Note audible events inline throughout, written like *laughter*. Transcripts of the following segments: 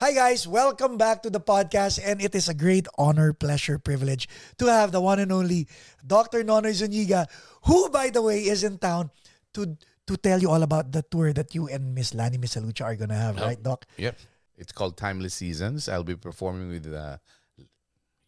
Hi guys, welcome back to the podcast and it is a great honor, pleasure, privilege to have the one and only Dr. Nonoy Zuniga, who by the way is in town to to tell you all about the tour that you and Miss Lani Misalucha are gonna have, Oh. right, Doc? Yep. It's called Timeless Seasons. I'll be performing with uh,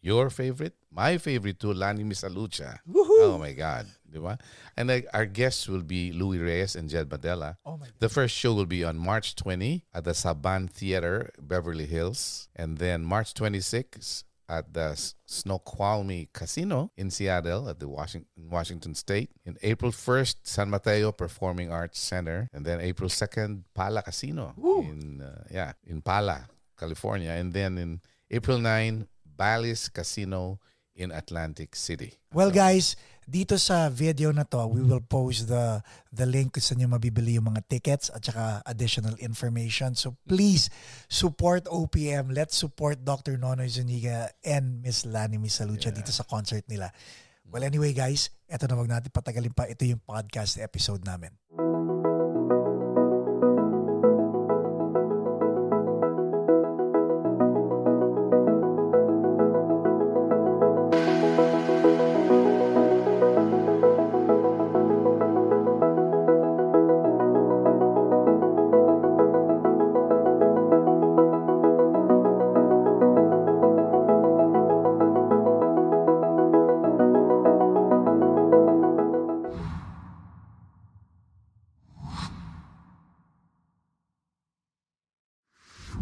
your favorite, my favorite too, Lani Misalucha. Oh my God. Di ba? And uh, our guests will be Louis Reyes and Jed Badella. Oh my The first show will be on March 20 at the Saban Theater, Beverly Hills. And then March 26 at the Snoqualmie Casino in Seattle at the Washington, Washington State. In April 1st, San Mateo Performing Arts Center. And then April 2nd, Pala Casino in, uh, yeah, in Pala, California. And then in April 9, Bally's Casino in Atlantic City. Well guys, dito sa video na to, we will post the the link kung saan nyo mabibili yung mga tickets at saka additional information. So please support OPM. Let's support Dr. Nonoy Zuniga and Miss Lani Misalucha dito sa concert nila. Well anyway guys, eto na wag natin patagalin pa. Ito yung podcast episode namin.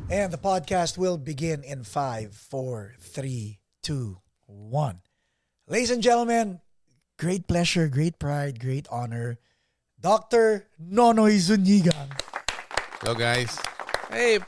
And the podcast will begin in five, four, three, two, one. Ladies and gentlemen, great pleasure, great pride, great honor. Dr. Nonoy Zuniga. Hello, guys. Hey,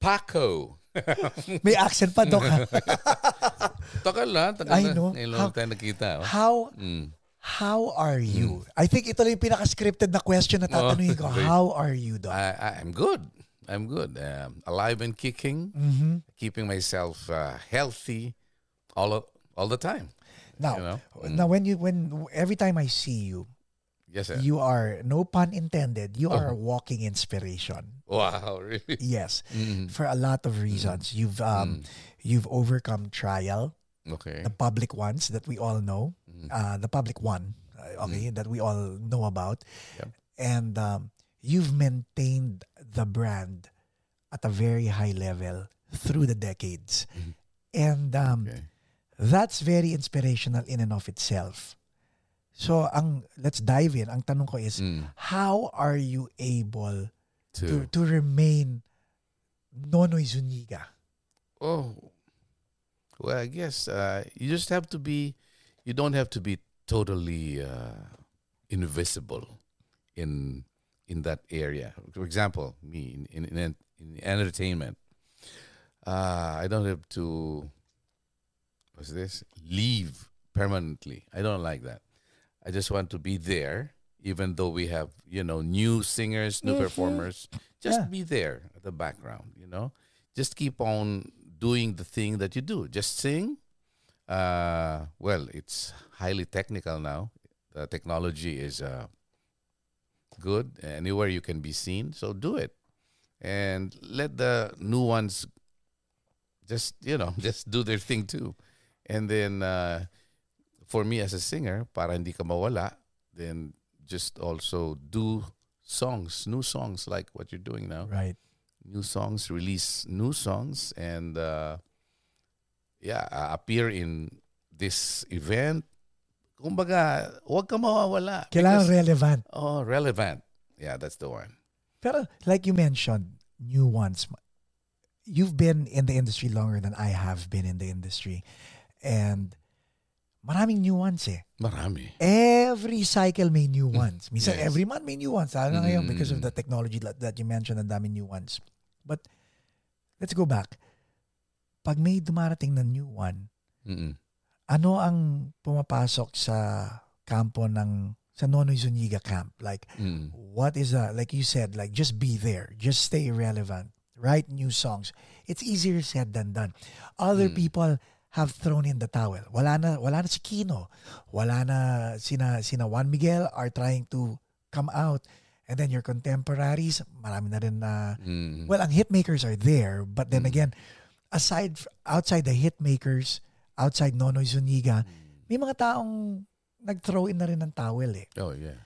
Paco. *laughs* May accent pa, Doc. ha? *laughs* Tagal na, tagal I na. know. Ngayon How- lang tayo nakita. Oh. How Mm. how are you? I think ito lang yung pinaka-scripted na question na tatanungin ko. Oh, okay. How are you, Doc? I, I, I'm good. I'm good. Um, alive and kicking. Mm-hmm. Keeping myself uh, healthy all of, all the time. Now, you know? now when you when every time I see you, Yes, sir. you are no pun intended. You Oh. are a walking inspiration. wow, *laughs* really? Yes, Mm. for a lot of reasons. You've um you've overcome trial, Okay. the public ones that we all know, Mm. uh, the public one, uh, okay, that we all know about, Yep. and um, you've maintained the brand at a very high level through the decades, Mhm. and um, Okay. that's very inspirational in and of itself. So, ang let's dive in. Ang tanong ko is, Mm. how are you able to To, to remain Nonoy Zuniga? oh, well, I guess uh, you just have to be, you don't have to be totally uh, invisible in in that area. For example, me in in, in, in entertainment, uh, I don't have to. What's this? Leave permanently. I don't like that. I just want to be there, even though we have you know new singers, new Mhm. performers. Just Yeah. be there at the background. You know, just keep on doing the thing that you do. Just sing. Uh, well, it's highly technical now. The technology is uh, good. Anywhere you can be seen, so do it, and let the new ones just you know *laughs* just do their thing too. And then uh, for me as a singer, para hindi ka mawala, then just also do songs, new songs like what you're doing now Right. new songs, release new songs, and uh, yeah, appear in this event. Kumbaga, huwag ka mawawala. Kailangan Because- relevant. oh, relevant. Yeah, that's the one. Pero like you mentioned, new ones. You've been in the industry longer than I have been in the industry. And maraming new ones eh. Marami. Every cycle may new ones. Minsan Yes. every month may new ones. Na ngayon because of Mm. the technology that, that you mentioned, ang dami new ones. But let's go back. Pag may dumarating na new one, Mm-mm. Ano ang pumapasok sa kampo ng sa Nonoy Zuniga camp? Like, Mm. what is that? Like you said, like just be there, just stay relevant, write new songs. It's easier said than done. Other Mm. people have thrown in the towel. Wala na, wala na si Kino. Wala na sina, sina Juan Miguel are trying to come out And then your contemporaries, marami na rin na, Mm. well, ang hitmakers are there. But then Mm. again, aside, outside the hitmakers, outside Nonoy Zuniga, Mm. may mga taong nag-throw in na rin ng towel eh. Oh yeah.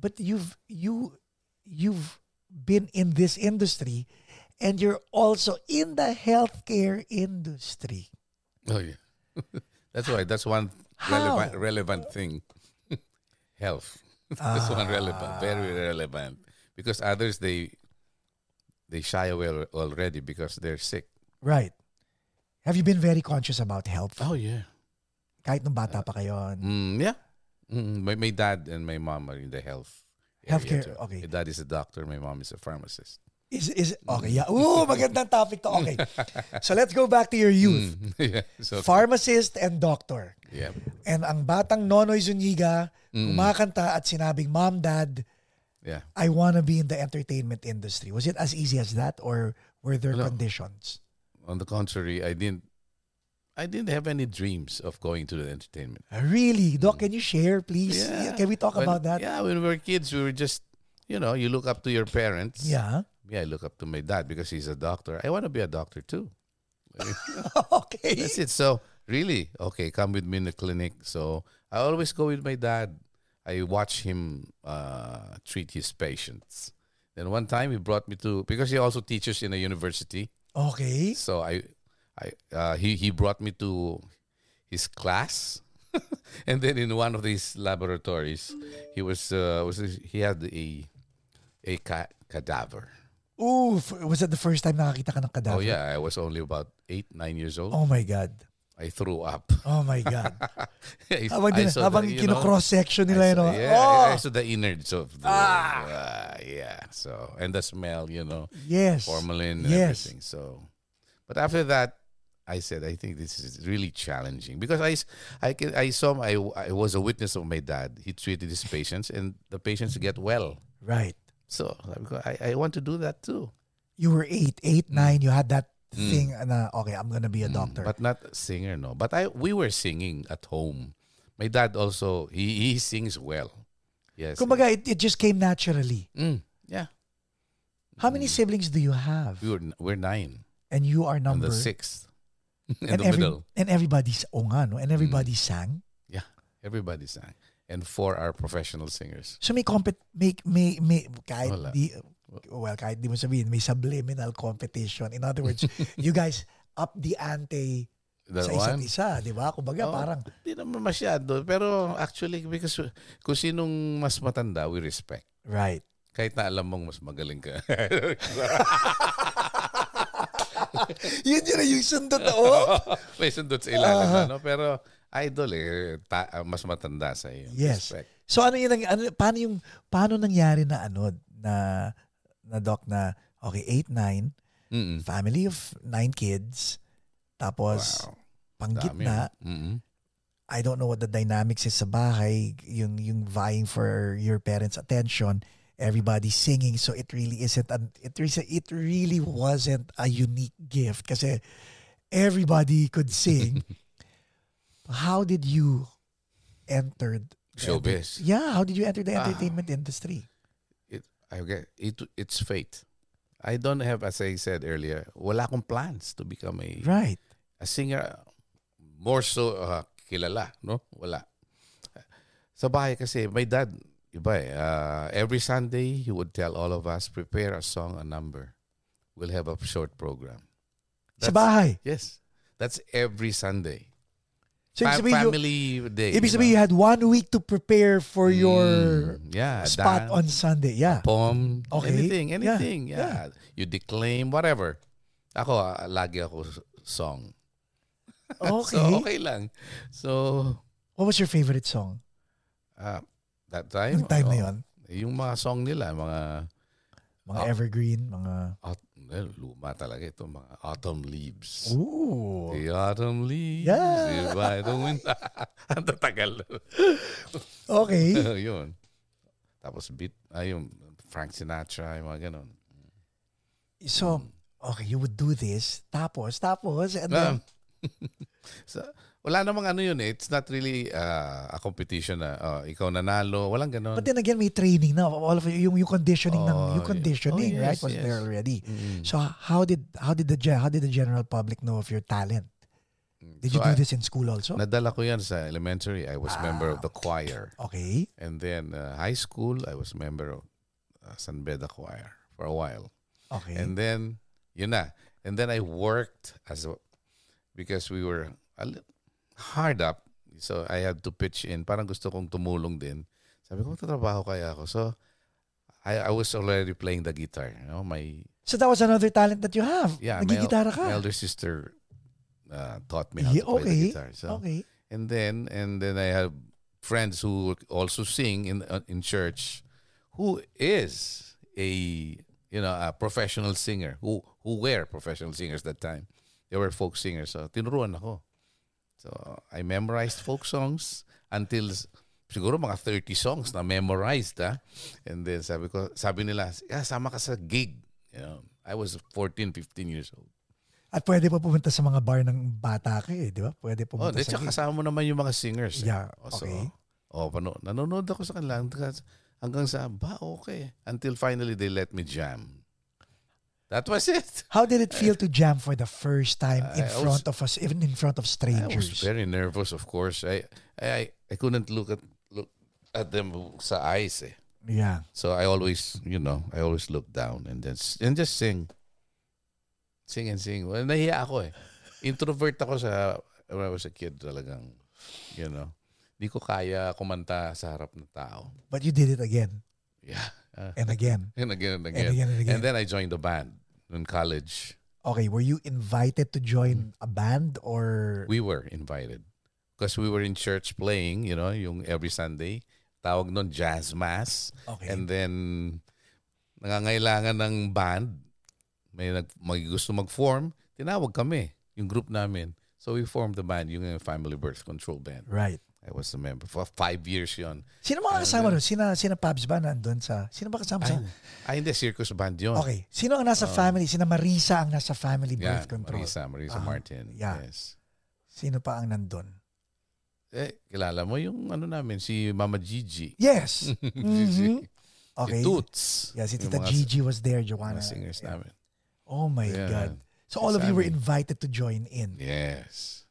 But you've, you, you've been in this industry and you're also in the healthcare industry. Oh yeah. *laughs* that's why. That's one relevant relevant thing. *laughs* Health. *laughs* that's one relevant. Very Ah. relevant. Because others they they shy away already because they're sick. Right. Have you been very conscious about health? Oh yeah. Kahit nung bata pa kayo. Mm, yeah. Mm, my, my dad and my mom are in the health. area Healthcare, too. okay. My dad is a doctor. My mom is a pharmacist. Is is okay, yeah. Ooh, magandang topic to. Okay. *laughs* So let's go back to your youth. Mm, *laughs* yeah. So, Pharmacist and doctor. yeah. And ang batang Nonoy Zuniga, Mm. kumakanta at sinabing, Mom, Dad, Yeah. I want to be in the entertainment industry. Was it as easy as that or were there No. conditions? On the contrary, I didn't. I didn't have any dreams of going to the entertainment. Really? Doc, can you share, please? Yeah. Can we talk When- about that? Yeah, when we were kids, we were just, you know, you look up to your parents. Yeah. Yeah, I look up to my dad because he's a doctor. I want to be a doctor too. *laughs* *laughs* okay. That's it. So really, okay, come with me in the clinic. So I always go with my dad. I watch him uh, treat his patients. Then one time he brought me to because he also teaches in a university. Okay. So I, I uh, he he brought me to his class, *laughs* and then in one of these laboratories, he was uh, was he had a a ca- cadaver. Ooh, was that the first time nakakita ka ng cadaver? Oh yeah, I was only about eight nine years old. Oh my God. I threw up. Oh my God. *laughs* I, habang I saw habang the, you know, kino-cross-section nila saw- oh. Yeah, oh, I saw the innards of the uh, yeah. So and the smell, you know, yes. formalin and Yes. everything. So, but after that, I said, I think this is really challenging because I, I, can, I saw I, I was a witness of my dad. He treated his patients, and the patients get well. Right. So I, I want to do that too. You were eight, eight, nine. You had that thing na, okay, I'm gonna be a doctor. Mm, but not a singer, no. But I we were singing at home. My dad also he he sings well. Yes. Kumbaga, it, it just came naturally. Mm, yeah. How many siblings do you have? We were we're nine. And you are number... the sixth. *laughs* In and the every, middle. And everybody's, oh nga, no? And everybody sang. Yeah. Everybody sang. And four are professional singers. So may compet may may may kahit Wala. di well kahit di mo sabihin may subliminal competition. In other words, *laughs* you guys up the ante The sa isa't one? isa, di ba? Kumbaga Oh, parang Hindi naman masyado. Pero actually, because kung sinong mas matanda, we respect. right. Kahit na alam mong mas magaling ka. *laughs* Yun yun yung sundot na *laughs* oh. May sundot sa ilalim na, no? Pero idol eh, ta- ah, mas matanda sa iyo. Yes. Respect. So ano yun ano paano yung paano nangyari na ano na na doc na okay 8 9 Mm-mm. family of nine kids tapos Wow. panggitna Dami. Mm-mm. I don't know what the dynamics is sa bahay, yung yung vying for your parents' attention, everybody singing, so it really isn't an, it it really wasn't a unique gift kasi everybody could sing. *laughs* how did you enter Showbiz. Yeah, how did you enter the Ah. entertainment industry? Get, it, it's fate. I don't have, as I said earlier, wala akong plans to become a, Right. a singer. More so, uh, kilala, no? Wala. Sa bahay kasi, my dad, iba eh, uh, every Sunday, he would tell all of us, prepare a song, a number. We'll have a short program. Sa That's- bahay. Yes. That's every Sunday. So, Fa- sabihin, you, family day. ibig sabihin you had one week to prepare for your Mm, yeah, spot dance, on Sunday. Yeah. poem, Okay. anything, Yeah, anything. yeah. Yeah, You declaim, whatever. Ako, ah, lagi ako song. *laughs* Okay. So, okay lang. So, What was your favorite song? ah, that time, Yung time na oh, yun? yung mga song nila, mga, Mga Ah. evergreen, mga... aut- well, luma talaga ito, mga autumn leaves. Ooh. The autumn leaves, Yeah. if by the wind. Ang tatagal. Okay. *laughs* yun. Tapos beat, ay yung Frank Sinatra, yung mga ganun. So, okay, you would do this. Tapos, tapos, and then, Um, *laughs* so, Wala namang ano yun eh. It's not really uh, a competition na oh, ikaw nanalo. Walang ganon. But then again, may training na. All of you, yung, yung conditioning ng Oh, yung yeah. conditioning, Oh, yes, right? Was yes. there already. Mm. So how did how did the how did the general public know of your talent? Did you do I- this in school also? Nadala ko yan sa elementary. I was member of the choir. Okay. And then uh, high school, I was member of uh, San Beda Choir for a while. Okay. And then, yun na. And then I worked as a, because we were a li- hard up. So I had to pitch in. Parang gusto kong tumulong din. Sabi ko, tatrabaho kaya ako. So I, I was already playing the guitar. You know, my, so that was another talent that you have. yeah, my, Nagigitara my ka. elder sister uh, taught me how Yeah, to play okay. the guitar. So, Okay. and then and then I have friends who also sing in uh, in church, who is a you know a professional singer who who were professional singers that time. They were folk singers. So tinuruan ako. So I memorized folk songs until siguro mga 30 songs na memorized ah. And then sabi ko sabi nila, "Ah, sama ka sa gig." You know, I was 14, 15 years old. At pwede pa pumunta sa mga bar ng bata ka eh, di ba? Pwede Oh, pumunta di sa tsaka kasama mo naman yung mga singers. eh. Yeah, Oh, so, okay. oh, pano, nanonood ako sa kanila hanggang sa, ba, okay. Until finally they let me jam. That was it. How did it feel to jam for the first time in I was- front of us, even in front of strangers? I was very nervous, of course. I, I, I couldn't look at look at them sa eyes. Eh. Yeah. So I always, you know, I always look down and then and just sing. Sing and sing. Well, nahiya ako eh. Introvert ako sa when I was a kid talagang, you know. Di ko kaya kumanta sa harap ng tao. But you did it again Yeah. Uh, and again. *laughs* and again and And again. again and again. And then I joined the band in college. Okay, were you invited to join a band or We were invited because we were in church playing, you know, yung every Sunday. Tawag nun jazz mass. Okay. And then nangangailangan ng band. May, nag, may gusto mag-form. Tinawag kami, yung group namin. So we formed the band, yung Family Birth Control Band. right. I was a member for five years yon. Sino mga kasama doon? Sina sina Pabs ba nandun sa? Sino ba kasama sa? Ay, hindi, circus band yun. Okay. Sino ang nasa family? Sina Marisa ang nasa family Yeah, birth control. Marisa, Marisa Ah, Martin. yeah. Yes. Sino pa ang nandun? Eh, kilala mo yung ano namin, si Mama Gigi. Yes. *laughs* Gigi. Mhm. Okay. Si Toots. Yeah, si Yung Tita mga- Gigi was there, Joanna. Mga singers namin. Oh my Yeah. God. So all of you were invited to join in. Yes.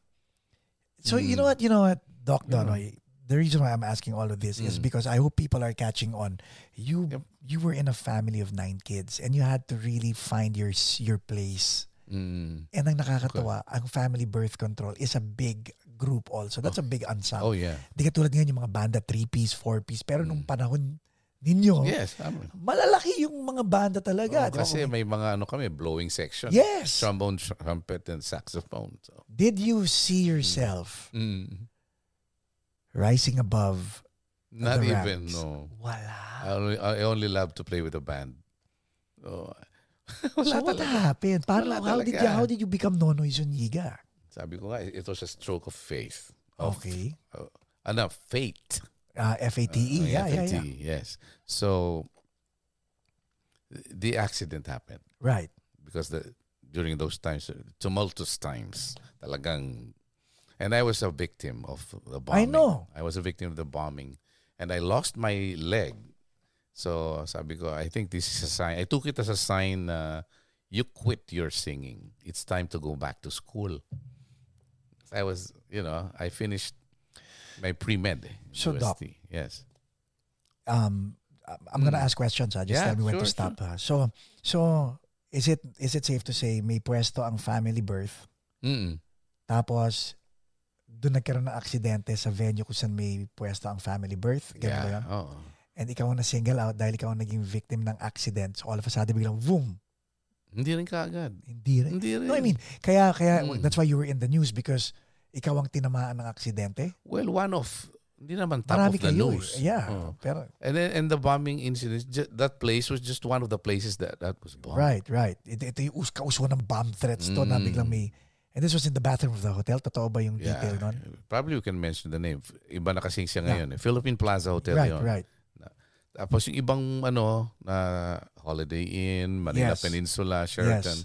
So you know what, you know what, Doc Donoy, the reason why I'm asking all of this is Mm. because I hope people are catching on. You Yep. you were in a family of nine kids and you had to really find your your place. Mm. And ang nakakatawa, ang family birth control is a big group also. That's a big ensemble. Oh, yeah. Di katulad ngayon yung mga banda, three-piece, four-piece. Pero nung panahon ninyo, Yes. tama. malalaki yung mga banda talaga. Oh, kasi may mga ano kami, blowing section. Yes. Trombone, trumpet, and saxophone. So. Did you see yourself Mm. Rising above Not the even, ranks? no. Wala. I only, I only love to play with a band. So, wala *laughs* so what happened? Paano, Wala how did you, how did you become Nonoy Zuniga? Sabi ko nga, it was a stroke of faith. Of, Okay. Uh, ano, fate. Uh, FATE. Uh, yeah, yeah, yeah. yes. So, the accident happened. Right. because the during those times tumultuous times talagang and I was a victim of the bombing. I know. I was a victim of the bombing and I lost my leg. So sabi ko I think this is a sign. I took it as a sign na you quit your singing. It's time to go back to school. I was, you know, I finished my pre-med. So, Doc, Yes. Um, I'm gonna ask questions. Ha? Just Hmm. Yeah, tell me when to sure, stop. So, so is it is it safe to say may pwesto ang family birth? Mm. Tapos doon nagkaroon ng aksidente sa venue kung saan may pwesto ang family birth. Ganun ba Yeah. yun? Oo. And ikaw ang na-single out dahil ikaw ang naging victim ng accident. So all of a sudden, biglang, boom, Hindi rin kaagad. hindi rin. Hindi rin. No, I mean, kaya, kaya, Mm. that's why you were in the news because ikaw ang tinamaan ng aksidente. Well, one of, hindi naman top Marami of the kayo news. eh. Yeah. Oh. Pero, And then, and the bombing incident, that place was just one of the places that, that was bombed. right, right. Ito, ito yung us kauso ng bomb threats to na Mm. biglang may, and this was in the bathroom of the hotel. Totoo ba yung Yeah. detail nun? Probably we can mention the name. Iba na kasing siya Yeah. ngayon. Eh. Philippine Plaza Hotel Right, yun. right. Tapos yung ibang ano, na Holiday Inn, Manila Yes. Peninsula, Sheraton,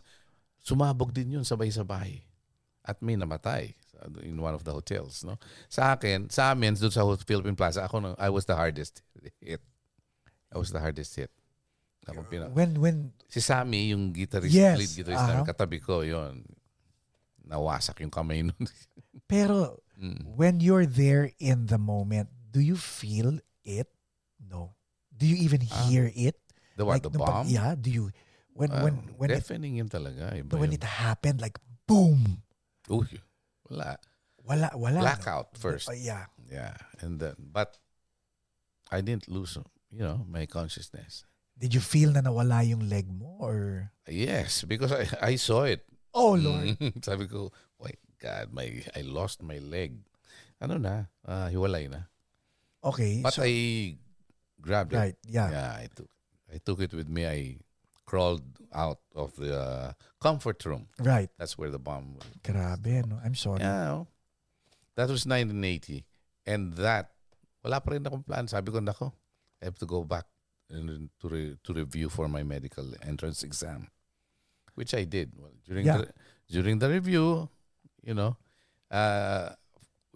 sumabog din yun sabay-sabay. At may namatay. Uh, in one of the hotels, no? Sa akin, sa amin, doon sa Philippine Plaza, ako, I was the hardest hit. I was the hardest hit. Ako pina- When when si Sammy, yung guitarist, Yes, lead guitarist aha. namin, katabi ko, yon Nawasak yung kamay nun. *laughs* pero Mm. when you're there in the moment, do you feel it? No. Do you even Ah. hear it? the what, the nung pag- bomb? yeah, do you when Ah, when when it, deafening yun talaga. Iba when yun. it happened like boom. Uy, wala. Wala wala. no? Blackout first. Uh, yeah. Yeah, and then but I didn't lose, you know, my consciousness. Did you feel na nawala yung leg mo or Yes, because I I saw it. Oh Lord. Mm. *laughs* Sabi ko, my God, my I lost my leg. Ano na? Ah, hiwalay na. Okay. But so, I grabbed it. right, yeah. Yeah, I took I took it with me. I crawled out of the uh, comfort room. Right. That's where the bomb was. Grabe, no? I'm sorry. Yeah. oh. That was 1980. And that, wala pa rin akong plan. Sabi ko, nako, I have to go back and to, re- to review for my medical entrance exam. Which I did. Well, during, Yeah. the, during the review, you know, uh,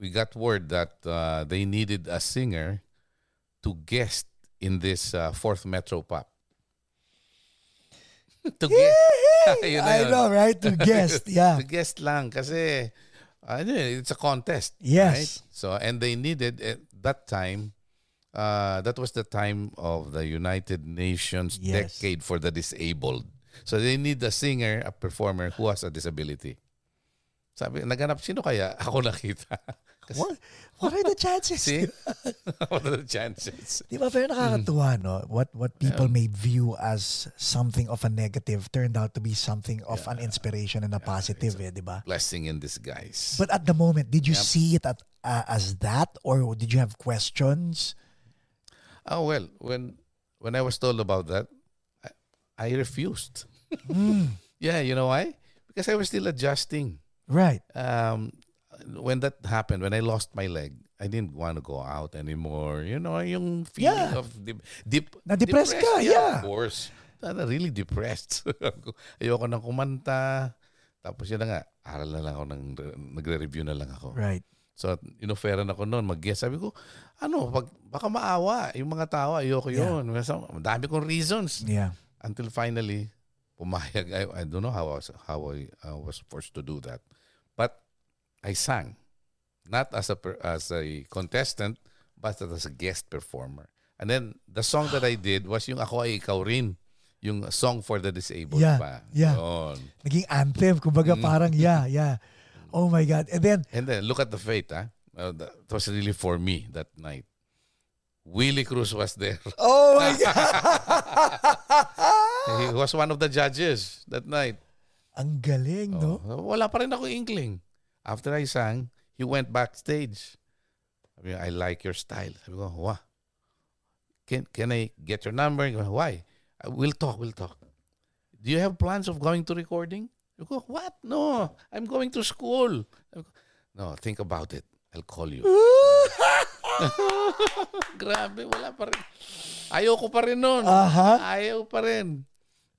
we got word that uh, they needed a singer to guest in this uh, fourth Metro Pop. *laughs* to guest. *laughs* Yun na I know, right? To guest, *laughs* yeah. to guest lang kasi ano yun, it's a contest. Yes. Right? So and they needed at that time uh, that was the time of the United Nations Yes. Decade for the Disabled. So they need a singer, a performer who has a disability. Sabi, naganap, sino kaya? *laughs* Ako nakita. Kasi, What, what are the chances? See? *laughs* *laughs* what are the chances? Di ba, pero nakakatuwa, no? What, what people may view as something of a negative turned out to be something of an inspiration and a positive, eh, di ba? Blessing in disguise. But at the moment, did you Yep. see it at, uh, as that or did you have questions? oh, well, when when I was told about that, I, refused. Mm, *laughs* Yeah, you know why? Because I was still adjusting. right. Um, when that happened, when I lost my leg, I didn't want to go out anymore. You know, yung feeling Yeah. of deep, deep Na-depressed ka, yeah. Of course. Na really depressed. *laughs* Ayoko nang kumanta. Tapos yun na nga, aral na lang ako, ng, nagre-review na lang ako. Right. So, inoferan ako noon, mag-guess. Sabi ko, ano, pag, baka maawa. Yung mga tao, ayoko Yeah. yun. So, Madami kong reasons. Yeah. Until finally, pumayag. I, I don't know how I was, how I, I was forced to do that. But I sang. Not as a as a contestant, but as a guest performer. And then, the song that I *gasps* did was yung Ako Ay Ikaw Rin. Yung song for the disabled Yeah, pa. yeah. Yun. Naging anthem. Kumbaga Mm. parang, yeah, *laughs* yeah. Oh my God. And then, And then, look at the fate, ah. Uh, that was really for me that night. Willie Cruz was there. oh my *laughs* God. He was one of the judges that night. Ang galing, no? Oh, wala pa rin ako inkling. After I sang, he went backstage. Sabi niya, I like your style. Sabi ko, wah. Can, can I get your number? Why? "Uh, We'll talk, we'll talk. Do you have plans of going to recording? You go, what? No, I'm going to school. Ko, no, think about it. I'll call you. *laughs* Grabe, wala pa rin. Ayoko pa rin nun. Aha. Ayaw pa rin.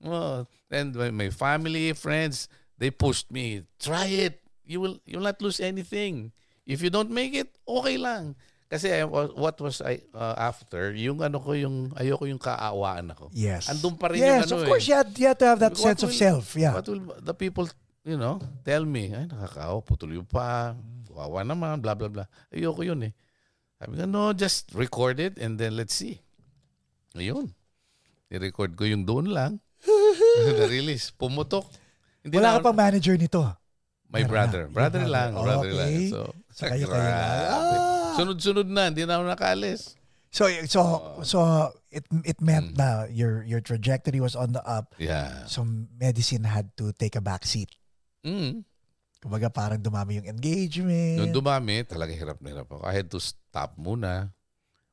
Oh, and my, family, friends, they pushed me. Try it. You will you will not lose anything. If you don't make it, okay lang. Kasi what was I uh, after, yung ano ko yung ayoko yung kaawaan ako. Yes. Andun pa rin yes, yung ano of eh. course, you had, you had to have that What sense of will- self. Yeah. What will the people, you know, tell me? Ay, nakakaawa, putuloy pa. Wawa naman, blah, blah, blah. Ayoko yun eh. Sabi ko, no, just record it and then let's see. Ayun. I-record ko yung doon lang. *laughs* Na-release. Pumutok. Hindi Wala na ka pang manager nito. My Meron brother. na. Brother Your lang. brother. Brother lang. Okay. So, So, kayo-kayo lang. grabe. Ah. Sunod-sunod na. Hindi na ako nakaalis. So so so it it meant Mm. na your your trajectory was on the up. Yeah. So medicine had to take a back seat. Mm. Kumbaga parang dumami yung engagement. Nung dumami, talaga hirap na hirap ako. I had to stop muna.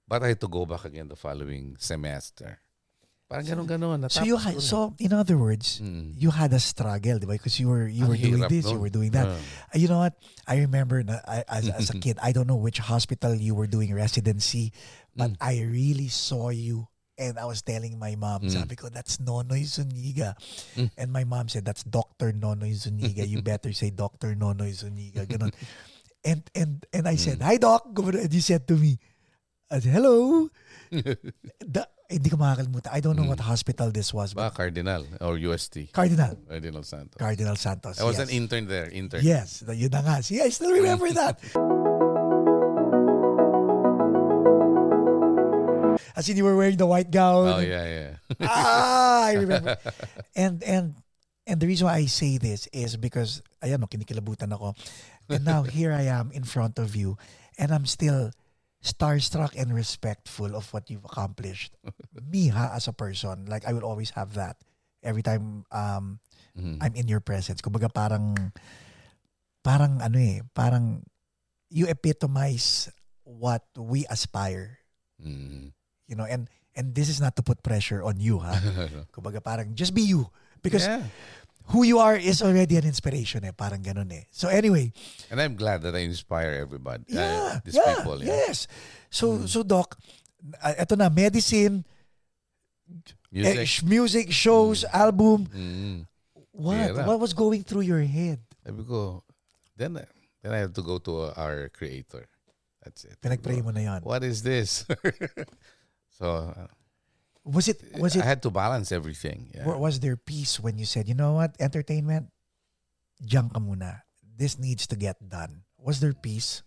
But I had to go back again the following semester. Parang ganun-ganun. so you had, so in other words, Mm. you had a struggle, di ba? Because you were you Ang were doing this, you nun. were doing that. Uh, you know what? I remember na, I, as as a *laughs* kid, I don't know which hospital you were doing residency, but Mm. I really saw you and I was telling my mom, Mm. sabi ko, that's Nonoy Zuniga. Mm. And my mom said, that's Dr. Nonoy Zuniga. You *laughs* better say Dr. Nonoy Zuniga. Ganun. *laughs* And and and I Mm. said, "Hi doc." And you said to me, I said, "Hello." *laughs* the, hindi ko makakalimutan. I don't know Mm. what hospital this was. Ba, Cardinal or UST. Cardinal. Cardinal Santos. Cardinal Santos. I was yes. an intern there. Intern. Yes, yun na nga. See, I still remember that. As in, you were wearing the white gown. Oh yeah, yeah. *laughs* ah, I remember. and and and the reason why I say this is because ayan no, kinikilabutan ako. And now *laughs* here I am in front of you and I'm still starstruck and respectful of what you've accomplished. Me ha as a person, like I will always have that every time um Mhm. I'm in your presence. Kumbaga parang parang ano eh, parang you epitomize what we aspire, Mhm. You know, and and this is not to put pressure on you ha. *laughs* Kumbaga parang just be you because yeah. who you are is already an inspiration eh, parang ganun eh. So anyway, And I'm glad that I inspire everybody. uh, yeah, these yeah, people. Yeah. Mm. yes. So so doc, uh, eto na medicine, eh, Music. sh- music, shows, album. Mhm. What? Yeah. What was going through your head? Sabi ko, then, then I have to go to our creator. That's it. Pinagpray mo na yan. What is this? *laughs* so uh, Was it was it I had to balance everything. Yeah. Was there peace when you said, you know what, entertainment, diyan ka muna. This needs to get done. Was there peace?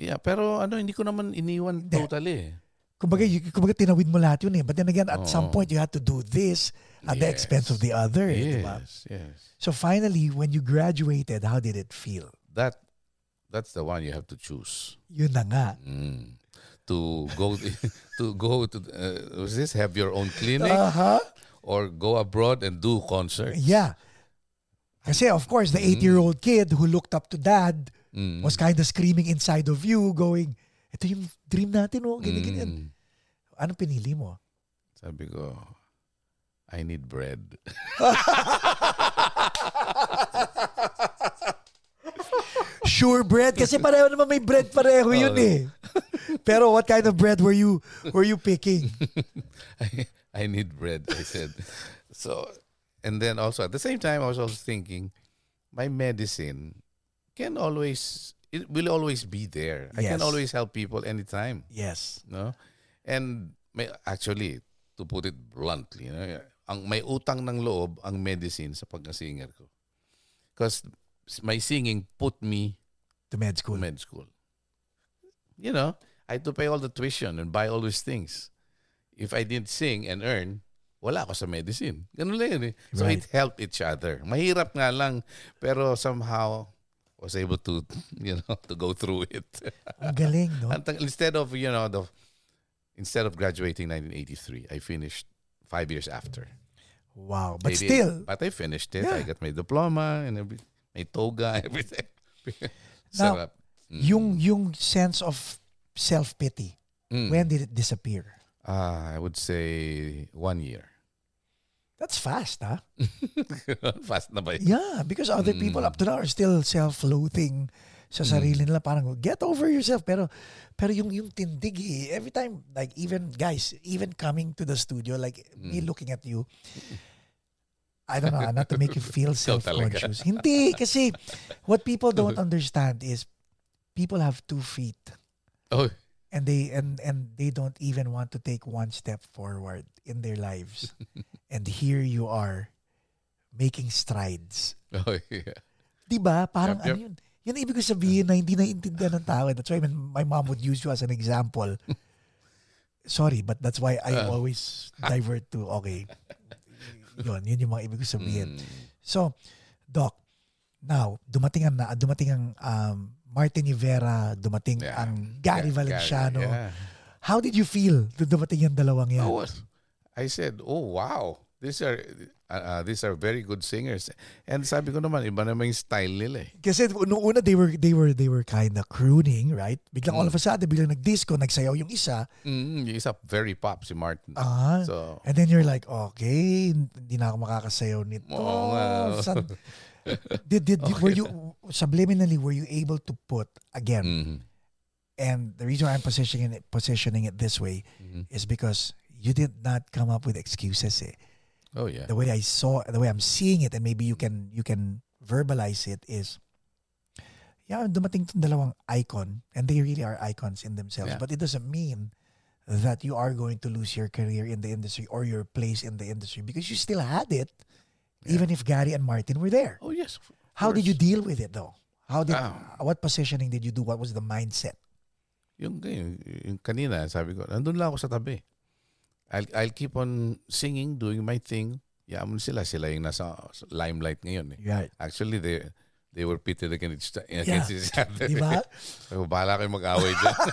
Yeah, pero ano, hindi ko naman iniwan totally. Kumbaga, kumbaga tinawid mo lahat yun eh. But then again, at some point, you had to do this at the expense of the other. Yes, yes. So finally, when you graduated, how did it feel? That that's the one you have to choose. Yun na nga. Mm. To go *laughs* to go to uh, was this have your own clinic Uh-huh. or go abroad and do concerts? Yeah. Kasi of course, the eight-year-old kid who looked up to dad Mm. was kind of screaming inside of you, going, ito yung dream natin, oh, ganyan, ganyan. Mm. Anong pinili mo? Sabi ko, I need bread. *laughs* Sure bread kasi pareho naman may bread pareho yun Oh. eh. Pero what kind of bread were you were you picking? *laughs* I, I need bread, I said. So, and then also at the same time, I was also thinking, my medicine can always, it will always be there. I can always help people anytime, Yes. no? And may, actually, to put it bluntly, you know, ang may utang ng loob ang medicine sa pagka-singer ko. Because my singing put me To med school. med school. You know, I had to pay all the tuition and buy all these things. If I didn't sing and earn, wala ako sa medicine. Ganun lang yun eh. So Right. it helped each other. Mahirap nga lang, pero somehow was able to, *laughs* you know, to go through it. *laughs* Ang galing, no? Instead of, you know, the instead of graduating 1983, I finished five years after. Wow. But Maybe- still, But I finished it. I got my diploma and every, my toga, *laughs* everything. Now, Sarap. Mm. yung yung sense of self-pity, Mm. when did it disappear? Ah, I would say one year. That's fast, huh? *laughs* Fast na ba yun? Yeah, because other people Mm. up to now are still self-loathing sa sarili nila. Parang, get over yourself. Pero, pero yung, yung tindig eh, every time, like even, guys, even coming to the studio, like me Mm. looking at you, I don't know, not to make you feel *laughs* self-conscious. Hindi, kasi what people don't *laughs* understand is people have two feet Oh, and they and and they don't even want to take one step forward in their lives. *laughs* and here you are making strides. oh yeah. 'Di ba? Parang Yup, yup. ano yun? Yun ang ibig sabihin na hindi naiintindihan ng tao. That's why my mom would use you as an example. Sorry, but that's why I Uh. always divert to, okay, yun, yun yung mga ibig ko sabihin. Mm. So, Doc, now, dumating ang, na, dumating ang um, Martin Rivera, dumating Yeah. ang Gary Ga- Valenciano. yeah. How did you feel nung dumating yung dalawang yan? I was, I said, oh wow, these are uh, uh, these are very good singers. And sabi ko naman, iba naman yung style nila eh. Kasi nung una they were they were they were kind of crooning, right? Biglang Mm. all of a sudden biglang nag-disco, nagsayaw yung isa. Mm, yung isa very pop si Martin. Ah. so, And then you're like, okay, hindi na ako makakasayaw nito. Oo nga. San- did, did, did- were you subliminally were you able to put again? mhm, And the reason why I'm positioning it positioning it this way mhm. is because you did not come up with excuses. Eh. Oh yeah. The way I saw, the way I'm seeing it, and maybe you can you can verbalize it is, yeah, dumating tong dalawang icon and they really are icons in themselves. Yeah. But it doesn't mean that you are going to lose your career in the industry or your place in the industry because you still had it, even if Gary and Martin were there. Oh yes. How did you deal with it though? How did Ah. what positioning did you do? What was the mindset? Yung, yung, yung kanina, sabi ko, nandun lang ako sa tabi. I'll, I'll keep on singing, doing my thing. Yaman sila. Sila yung nasa limelight ngayon. Eh. Right. Actually, they they were pitted against, against each other. Di ba? Sabi *laughs* ko, bahala kayo mag-away dyan. *laughs*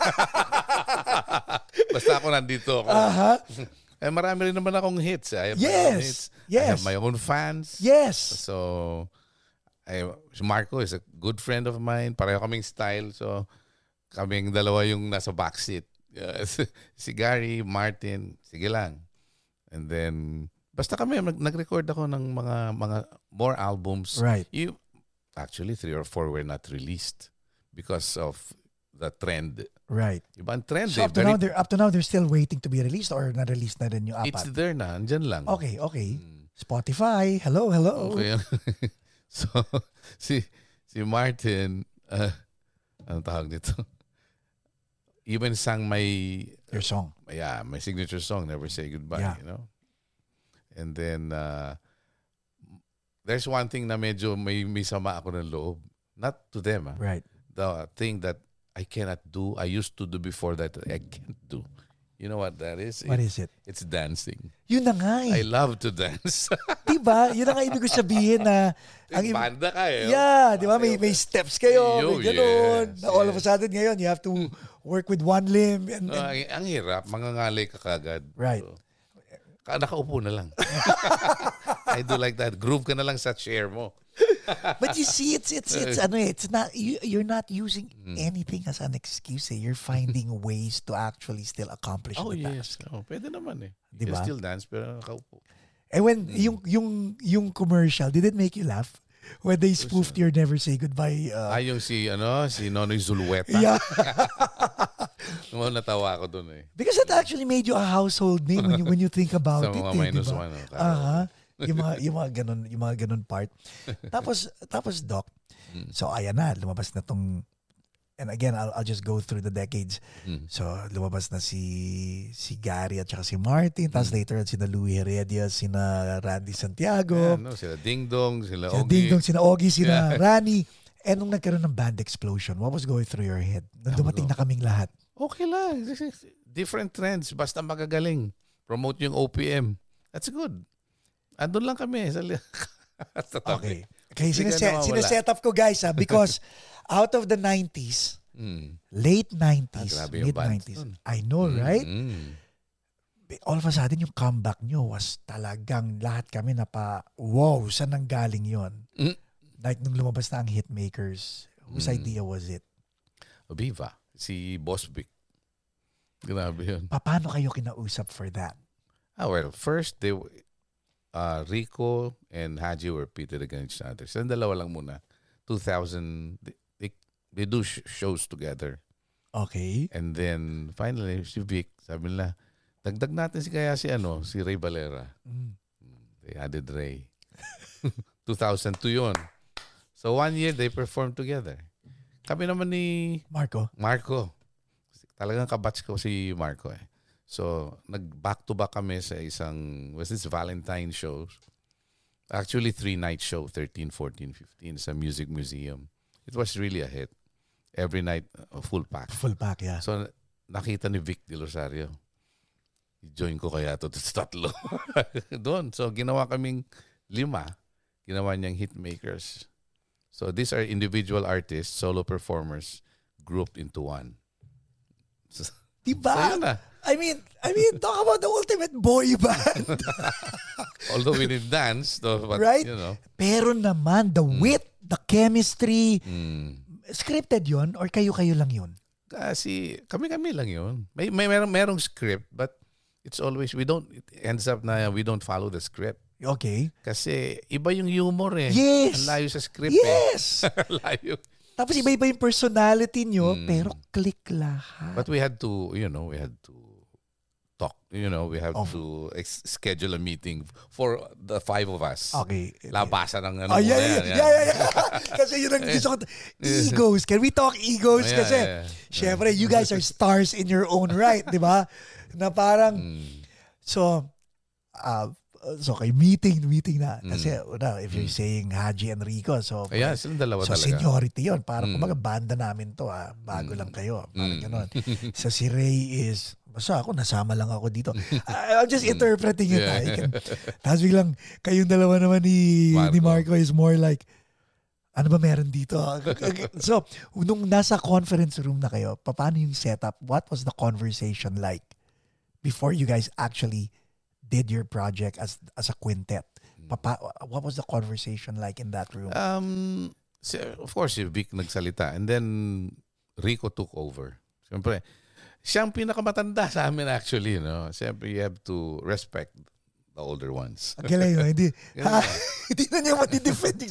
Basta ako nandito ako. Aha. Eh, marami rin naman akong hits. I have my own Yes. hits. I Yes. have my own fans. Yes. So, I, si Marco is a good friend of mine. Pareho kaming style. So, kaming dalawa yung nasa backseat. *laughs* Uh, si Gary, Martin, sige lang. And then, basta kami, nag- nag-record ako ng mga mga more albums. Right. You, actually, three or four were not released because of the trend. Right. Iba ang trend So eh. up to Very- now, they're up to now they're still waiting to be released or na-release na rin yung it's apat. there na, andyan lang. Okay, okay. Mm. Spotify, hello, hello. Okay. *laughs* so, *laughs* si si Martin, uh, ano tawag dito? Even sang my, Your song. yeah, my signature song, Never Say Goodbye, Yeah. you know? And then, uh, there's one thing na medyo may, may sama ako ng loob. Not to them, ah. Right. The thing that I cannot do, I used to do before that I can't do. You know what that is? What is it? It's dancing. Yun na nga I eh. love to dance. *laughs* diba? Yun na nga ibig ko sabihin na ang Banda ka eh. Yeah, di ba? May, may steps kayo, Yo, may ganun. yes, Na all of a yes. sudden ngayon, you have to work with one limb. And, No, and- ang, ang hirap, mangangalay ka kagad. Right. So, nakaupo na lang. *laughs* I do like that. Groove ka na lang sa chair mo. *laughs* but you see, it's, it's, it's, ano eh, it's not, you, you're not using Mm. anything as an excuse eh. You're finding *laughs* ways to actually still accomplish Oh, the yes. task. Oh, pwede naman eh. Di You still dance pero nakaupo. And when, Mm. yung, yung, yung commercial, did it make you laugh? When they spoofed your Never Say Goodbye. Uh, Ah, yung si, ano, si Nonoy Zulueta. yeah. *laughs* Noon natawa ako dun eh. Because it actually made you a household name when you when you think about Sa it. mga eh, minus diba? one. oh, karo. Aha. yung mga yung mga ganun, yung mga ganun part. *laughs* tapos tapos doc. Mm. So ayan na, lumabas na tong and again, I'll, I'll just go through the decades. Mm. So lumabas na si si Gary at saka si Martin, tapos Mm. later sina Louis Heredia, sina Randy Santiago, Ayan, no, sila Ding Dong, sila sina Ogie. Ding Dong, sina Ogie, sina Yeah. *laughs* Rani. And nung nagkaroon ng band explosion, what was going through your head? Nung dumating na kaming lahat. Okay lang. Different trends. Basta magagaling. Promote yung OPM. That's good. Andun lang kami. Sa. *laughs* Okay. Okay, Hindi ka sinase- nawawala. sineset up ko guys ha, because *laughs* out of the 90s, Mm. late 90s, Ah, grabe yung mid band 90s, nun. I know, right? Mm. All of a sudden, yung comeback nyo was talagang lahat kami na pa, wow, saan nang galing yon? Mm. Like nung lumabas na ang Hitmakers, whose Mm. idea was it? Viva. Si Boss Vic. Grabe yun. Pa- Paano kayo kinausap for that? Ah, well, first, they, uh, Rico and Haji were pitted against each other. Silang dalawa lang muna. 2000, they, they, they do sh- shows together. Okay. And then, finally, si Vic, sabi nila, dagdag natin si kaya si ano, si Ray Valera. Mm. They added Ray. 2002 *laughs* yun. So one year, they performed together. Kami naman ni Marco? Marco. Talagang kabatch ko si Marco eh. So, nag-back to back kami sa isang, was this Valentine show? Actually, three-night show, 13, 14, 15 sa Music Museum. It was really a hit. Every night, a full pack. Full pack, yeah. So, nakita ni Vic De Rosario. I-join ko kaya to tatlo. *laughs* Doon. So, ginawa kaming lima. Ginawa niyang hitmakers. So, these are individual artists, solo performers, grouped into one. So, *laughs* Diba? so na. I mean, I mean, *laughs* talk about the ultimate boy band. *laughs* Although we didn't dance, though, but, Right? you know. Pero naman, the wit, the chemistry, Mm, scripted yon or kayo-kayo lang yun? kasi kami-kami lang yun. May, may merong, merong script, but it's always, we don't, it ends up na we don't follow the script. Okay. Kasi iba yung humor eh. Yes. Ang layo sa script eh. Yes! *laughs* layo. Tapos iba-iba yung personality nyo, Mm. pero click lahat. But we had to, you know, we had to talk. You know, we have Of- to ex- schedule a meeting for the five of us. Okay. Labasan ng ano. Oh, yeah, yeah, yeah, yeah, yeah. *laughs* Kasi yun ang *laughs* gusto ko. Egos. Can we talk egos? Oh, yeah, Kasi, yeah, yeah. syempre, you guys are stars in your own right, di ba? Na parang, Mm. so, uh, so kay meeting, meeting na. Kasi, Mm. una, if you're saying Haji and Rico, so, Ayan, silang dalawa so talaga. seniority yun. Parang, Mm. kumbaga, banda namin to, ah. Bago Mm. lang kayo. Parang Mm. gano'n. *laughs* so, si Ray is, basta ako, nasama lang ako dito. *laughs* I'm just interpreting it. Mm. Yeah. ah. You can, *laughs* tapos biglang, kayong dalawa naman ni Marco, ni. Marco is more like, ano ba meron dito? so, nung nasa conference room na kayo, paano yung setup? What was the conversation like before you guys actually did your project as as a quintet? Papa, what was the conversation like in that room? Um, si- of course, si Vic nagsalita. And then, Rico took over. Siyempre, siya ang pinakamatanda sa amin actually. No? Siyempre, you have to respect the older ones. Ang galing, no? hindi, *laughs* ha, *laughs* hindi na niya matidefend.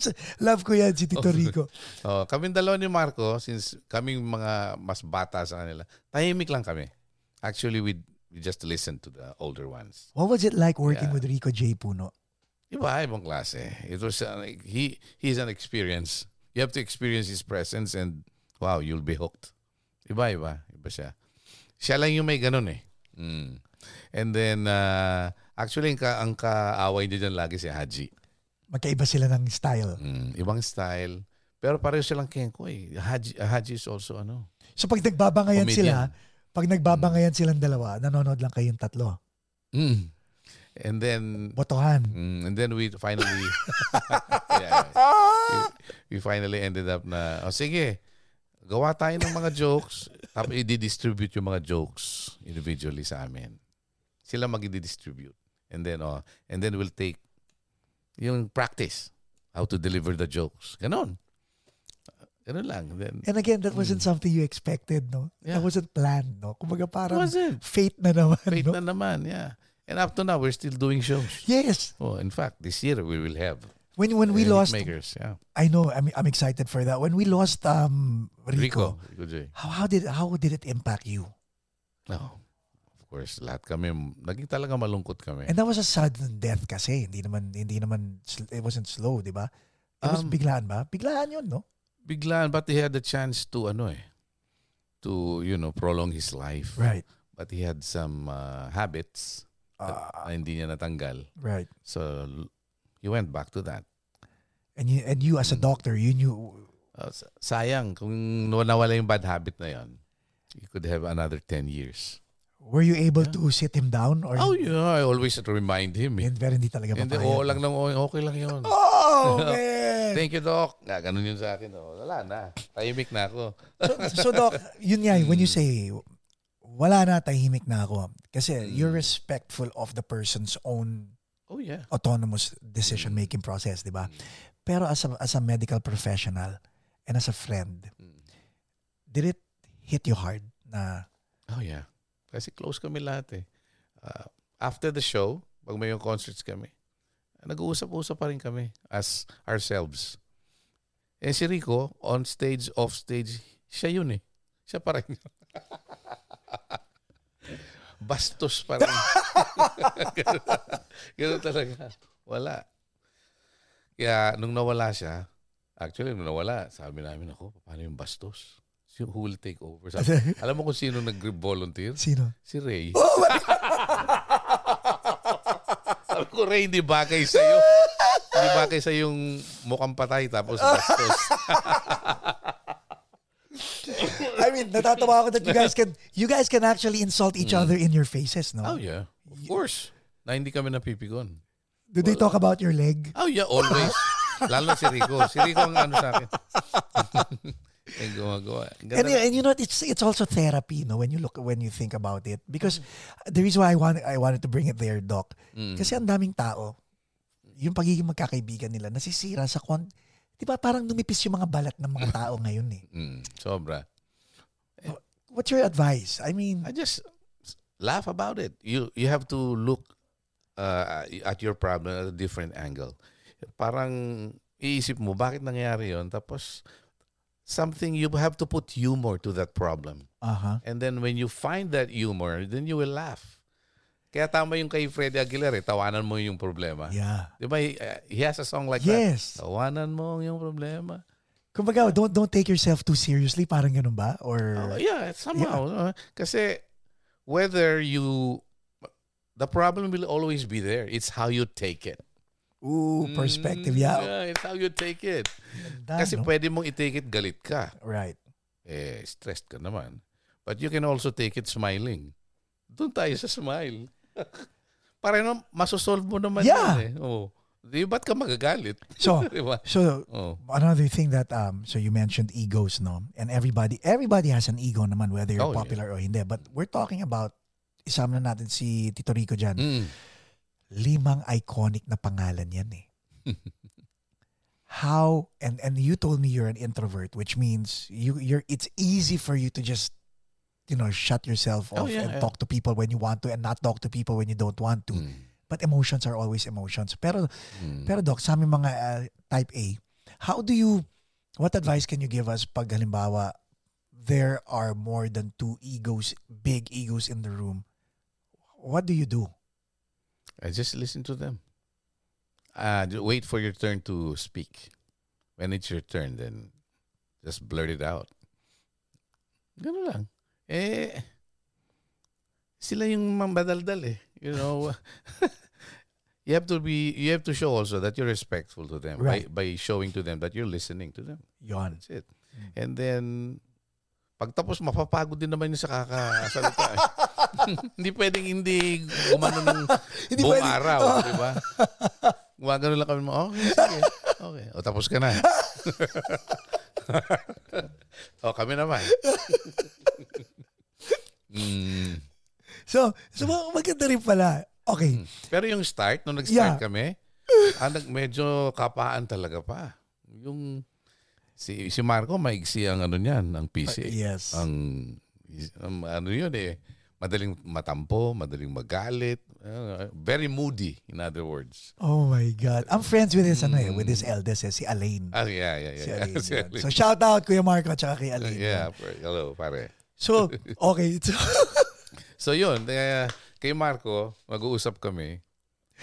Love ko yan, si Tito Rico. *laughs* Oh, kaming dalawa ni Marco, since kaming mga mas bata sa kanila, tahimik lang kami. Actually, we, just listen to the older ones. What was it like working Yeah. with Rico J. Puno? Iba, ibang klase. It was, uh, like, he, he's an experience. You have to experience his presence and wow, you'll be hooked. Iba, iba. Iba siya. Siya lang yung may ganun eh. Mm. And then, uh, actually, ang, ka, ang kaaway niya dyan lagi si Haji. Magkaiba sila ng style. Mm, ibang style. Pero pareho silang kenko eh. Haji, Haji is also ano. So pag nagbabangayan sila, Comedian. Pag nagbabangayan silang dalawa, nanonood lang kayong tatlo. Mm. And then, Botohan. mm, and then we finally, *laughs* yeah, we, we finally ended up na, oh sige, gawa tayo ng mga jokes, tapos i-distribute yung mga jokes individually sa amin. Sila mag-distribute. And then, oh, and then we'll take yung practice, how to deliver the jokes. Ganon. Ganon lang. Then, And again, that wasn't something you expected, no? Yeah. That wasn't planned, no? Kumbaga parang wasn't. fate na naman, Fate no? na naman, yeah. And up to now, we're still doing shows. Yes. Oh, in fact, this year we will have When when we uh, lost, makers. Yeah. I know, I'm, I'm excited for that. When we lost um, Rico, Rico. Rico. How, how did how did it impact you? No. Of course, lahat kami, naging talaga malungkot kami. And that was a sudden death kasi. Hindi naman, hindi naman, it wasn't slow, di ba? It was Um, biglaan ba? Biglaan yun, no? Biglaan, but he had the chance to, ano eh, to, you know, prolong his life. Right. But he had some uh, habits Uh, na hindi niya natanggal. right. So, he went back to that. And you, and you as a Mm. doctor, you knew, Uh, sa- sayang, kung nawala yung bad habit na yon, you could have another 10 years. were you able Yeah. to sit him down? Or Oh, yeah. I always remind him. Hindi, pero hindi talaga Hindi, papayag. oo lang nang oo, okay lang yun. *laughs* Oh, man! Thank you, Doc. Nga, ganun yun sa akin. Oh. Wala na. Tahimik na ako. so, so Doc, yun nga, when you say, wala na, tahimik na ako. Kasi Mm. you're respectful of the person's own Oh, yeah. autonomous decision-making process, di ba? Pero as a, as a medical professional and as a friend, Mm. did it hit you hard na, Oh, yeah. Kasi close kami lahat eh. Uh, after the show, pag may yung concerts kami, nag-uusap-usap pa rin kami as ourselves. Eh si Rico, on stage, off stage, siya yun eh. Siya pa rin. *laughs* Bastos pa rin. ganun, *laughs* ganun talaga. Wala. Kaya nung nawala siya, actually nung nawala, sabi namin ako, paano yung bastos? Si- Who will take over? Sabi, *laughs* alam mo kung sino nag-volunteer? sino? Si Ray. Sabi ko, Ray, hindi bagay sa'yo. hindi bagay sa yung mukhang patay tapos *laughs* bastos. I mean, natatawa ako that you guys can, you guys can actually insult each other in your faces, no? Mm. oh, yeah. Of course. Na hindi kami napipigon. Do they talk about your leg? Oh, yeah, always. *laughs* Lalo si Rico. Si Rico ang ano sa akin. *laughs* Yung gumagawa. Ang And, and you know, it's it's also therapy, no? When you look, when you think about it, because the reason why I want I wanted to bring it there, Doc, Mm. kasi ang daming tao, yung pagiging magkakaibigan nila, nasisira sa kon, di ba parang numipis yung mga balat ng mga tao ngayon eh. *laughs* Mm, sobra. What's your advice? I mean, I just laugh about it. You you have to look uh, at your problem at a different angle. Parang iisip mo, bakit nangyari yon Tapos, something, you have to put humor to that problem. uh-huh. And then when you find that humor, then you will laugh. Kaya tama yung kay Freddie Aguilar eh. Tawanan mo yung problema. Yeah. Di ba? He, uh, he has a song like Yes. that. Tawanan mo yung problema. Kumbaga, don't don't take yourself too seriously, parang ganun ba? Or Oh, yeah, somehow. uh, kasi whether you... The problem will always be there. It's how you take it. Ooh, perspective, Mm, yeah. Yeah, it's how you take it. Ganda, Kasi no? pwede mong i-take it galit ka. Right. Eh, stressed ka naman. But you can also take it smiling. Doon tayo sa smile. *laughs* Para naman, masosolve mo naman Yeah. yan eh. Oh. Di ba't ka magagalit? So, *laughs* Di ba? so Oh. another thing that um so you mentioned egos no and everybody everybody has an ego naman whether you're Oh, yeah. popular or hindi but we're talking about isama na natin si Tito Rico dyan Mm. Limang iconic na pangalan yan eh *laughs* how and and you told me you're an introvert which means you you're it's easy for you to just you know shut yourself Oh, off yeah, and yeah. talk to people when you want to and not talk to people when you don't want to Mm. but emotions are always emotions pero Mm. pero doc, sa aming mga uh, type A, how do you, what advice can you give us pag halimbawa, there are more than two egos, big egos in the room? What do you do? I just listen to them. Uh, wait for your turn to speak. When it's your turn, then just blurt it out. Ganun lang. Eh, sila yung mambadaldal eh. You know, *laughs* you have to be, you have to show also that you're respectful to them Right. by, by showing to them that you're listening to them. Yon. That's it. And then, pagtapos mapapagod din naman yung sa kakasalita. eh. *laughs* hindi pwedeng hindi gumano ng *laughs* Hindi buong pwedeng- araw, di ba? Gumagano lang kami mo, okay, sige. Okay. O tapos ka na. *laughs* o kami naman. mm. So, so mag- maganda rin pala. Okay. Pero yung start, nung nag-start Yeah. kami, ah, medyo kapaan talaga pa. Yung si si Marco maigsi ang ano niyan, ang PC. Yes. Ang, ang ano yun eh, madaling matampo, madaling magalit, uh, very moody in other words. Oh my God. I'm friends with his, ano eh, with his eldest, eh, si Alain. Ah, yeah, yeah, yeah. Si *laughs* yeah. Alain. Si. Alain. So, shout out Kuya Marco at kay Alain. yeah, par- hello, pare. So, okay. So, *laughs* yun, eh, kay Marco, mag-uusap kami.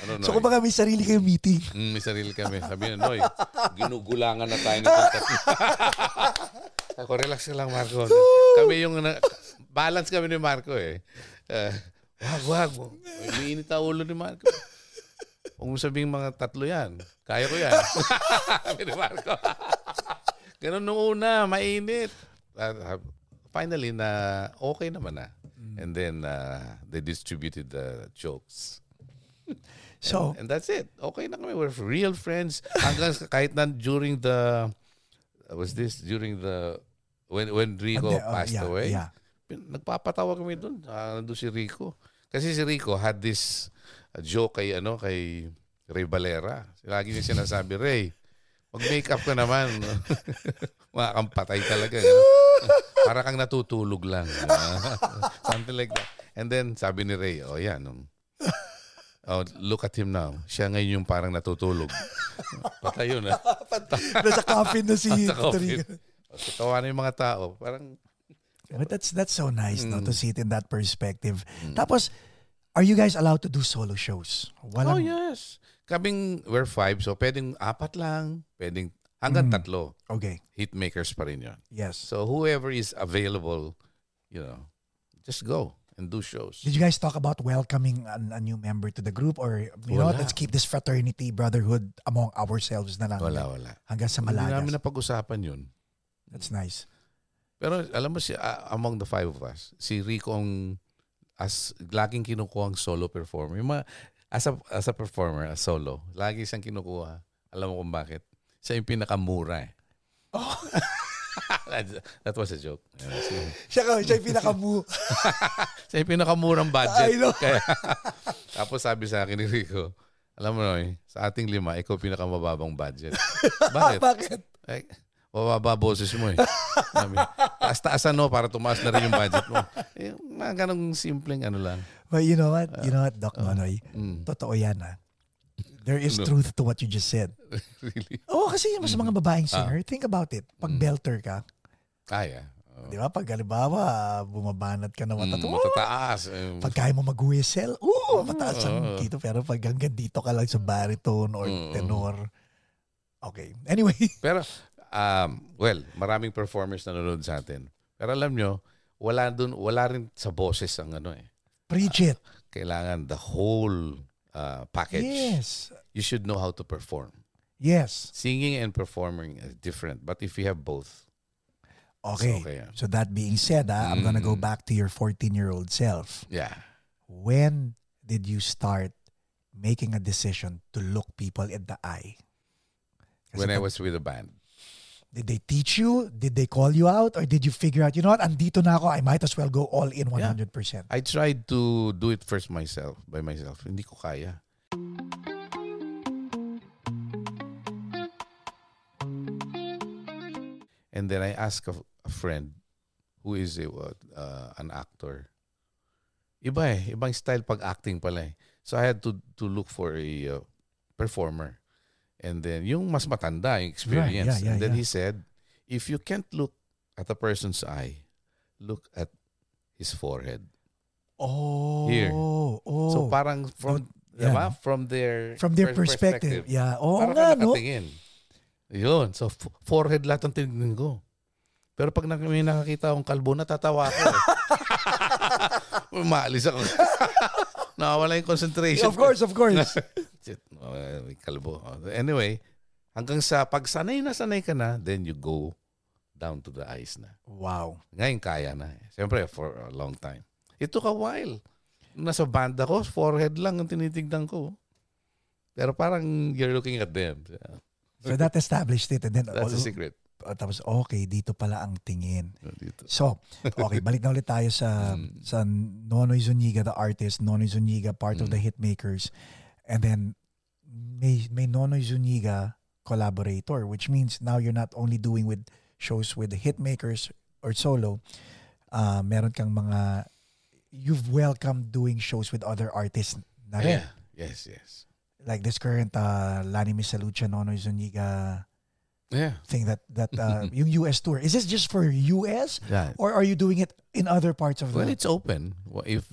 Ano, so Noy? kumbaga may sarili kayong meeting. Mm, may sarili kami. Sabi niya, Noy, *laughs* ginugulangan na tayo tatlo. *laughs* *laughs* Ako, relax ka lang, Marco. Kami yung, na, balance kami ni Marco eh. Uh, wag, wag. Umiinit ang ulo ni Marco. Huwag mo sabihin mga tatlo yan. Kaya ko yan. Sabi ni Marco. Ganun nung una, mainit. Uh, finally, na okay naman na. And then, uh, they distributed the jokes. So, And that's it. Okay na kami. We're real friends. *laughs* Hanggang kahit na during the, uh, was this during the, when when Rico Hindi, oh, passed yeah, away, yeah. nagpapatawa kami doon. Uh, nandun si Rico. Kasi si Rico had this uh, joke kay, ano, kay Ray Valera. Lagi niya sinasabi, Ray, mag-makeup ka naman. *laughs* Mga kang patay talaga. you know? *laughs* Para kang natutulog lang. Something like that. And then, sabi ni Ray, oh yan, um, Oh, look at him now. Siya ngayon yung parang natutulog. *laughs* Patay yun, ah. nasa coffin na si *laughs* Sa Tito coffin. Rico. Tawa na yung mga tao. Parang, But that's that's so nice no Mm. to see it in that perspective. Tapos are you guys allowed to do solo shows? oh Walang yes. Kaming, we're five, so pwedeng apat lang. Pwedeng, hanggang Mm. tatlo. Okay. Hitmakers pa rin yun. Yes. So whoever is available, you know, just go and do shows. Did you guys talk about welcoming a, a new member to the group or you know what, Wala. let's keep this fraternity brotherhood among ourselves na lang Wala, wala. hanggang sa Hindi Malagas. namin napag-usapan yun. That's nice. Pero alam mo, si, ah, among the five of us, si Rico ang as laging kinukuha ang solo performer. Yung mga, as, a, as a performer, as solo, lagi siyang kinukuha. Alam mo kung bakit? Siya yung pinakamura eh. Oh. *laughs* *laughs* that, that was a joke. Siya ka, siya yung pinakamu. *laughs* siya yung pinakamurang budget. I know. Kaya, *laughs* tapos sabi sa akin ni Rico, alam mo Noy, sa ating lima, ikaw pinakamababang budget. Bakit? Bakit? Ay, mababa boses mo eh. Taas-taasan no para tumaas na rin yung budget mo. Eh, mga ganong simpleng ano lang. But you know what? You know what, Doc uh, Nonoy? Mm, Totoo yan ha. There is Ano? truth to what you just said. *laughs* really? Oo, kasi yung sa mga babaeng Ah. singer, think about it. Pag Mm. belter ka, Ah, yeah. Di ba? Pag halimbawa, bumabanat ka na Mm, mata. matataas. Eh, Pag kaya mo mag-whistle, oo, mataas ang Oo. kito. Pero pag hanggang dito ka lang sa baritone or Mm. tenor. Okay. Anyway. *laughs* Pero, um, well, maraming performers na nanonood sa atin. Pero alam nyo, wala dun, wala rin sa boses ang ano eh. Preach it. Kailangan the whole uh, package. Yes. You should know how to perform. Yes. Singing and performing is different. But if you have both, Okay. okay. yeah. So that being said, ah, I'm gonna go Mm. back to your 14-year-old self. Yeah. When did you start making a decision to look people in the eye? Kasi When I was with the band. Did they teach you? Did they call you out? Or did you figure out, you know what, andito na ako, I might as well go all in 100%. I tried to do it first myself, by myself. Hindi ko kaya. And then I asked a, a friend who is a, uh, an actor. Iba eh. Ibang style pag acting pala eh. So I had to to look for a uh, performer. And then yung mas matanda, yung experience. yeah, yeah, and then yeah. he said, if you can't look at a person's eye, look at his forehead. Oh. Here. Oh. So parang from Yeah. diba? from their From their pers- perspective. Yeah. Oo parang nga, ka no? Yun. So forehead lahat ang tinignan ko. Pero pag may nakakita akong kalbo, natatawa ako. eh. *laughs* Umaalis ako. *laughs* Nakawala yung concentration. Of course, of course. *laughs* Kalbo. Anyway, hanggang sa pag sanay na sanay ka na, then you go down to the eyes na. wow. Ngayon kaya na. Siyempre, for a long time. It took a while. Nasa banda ko, forehead lang ang tinitignan ko. Pero parang you're looking at them. So that established it. And then, That's the oh, secret. Oh, tapos, okay, dito pala ang tingin. Dito. So, okay, *laughs* balik na ulit tayo sa Mm. sa Nonoy Zuniga, the artist, Nonoy Zuniga, part of the Mm. hitmakers. And then, may, may Nonoy Zuniga collaborator, which means now you're not only doing with shows with the hitmakers or solo, uh, meron kang mga, you've welcomed doing shows with other artists na rin. Yeah. Yes, yes. Like this current uh, Lani Misalucha, Nonoy Zuniga Yeah. thing that, that uh, *laughs* US tour. Is this just for US? yeah. Or are you doing it in other parts of the world? Well, the it's open. Well, If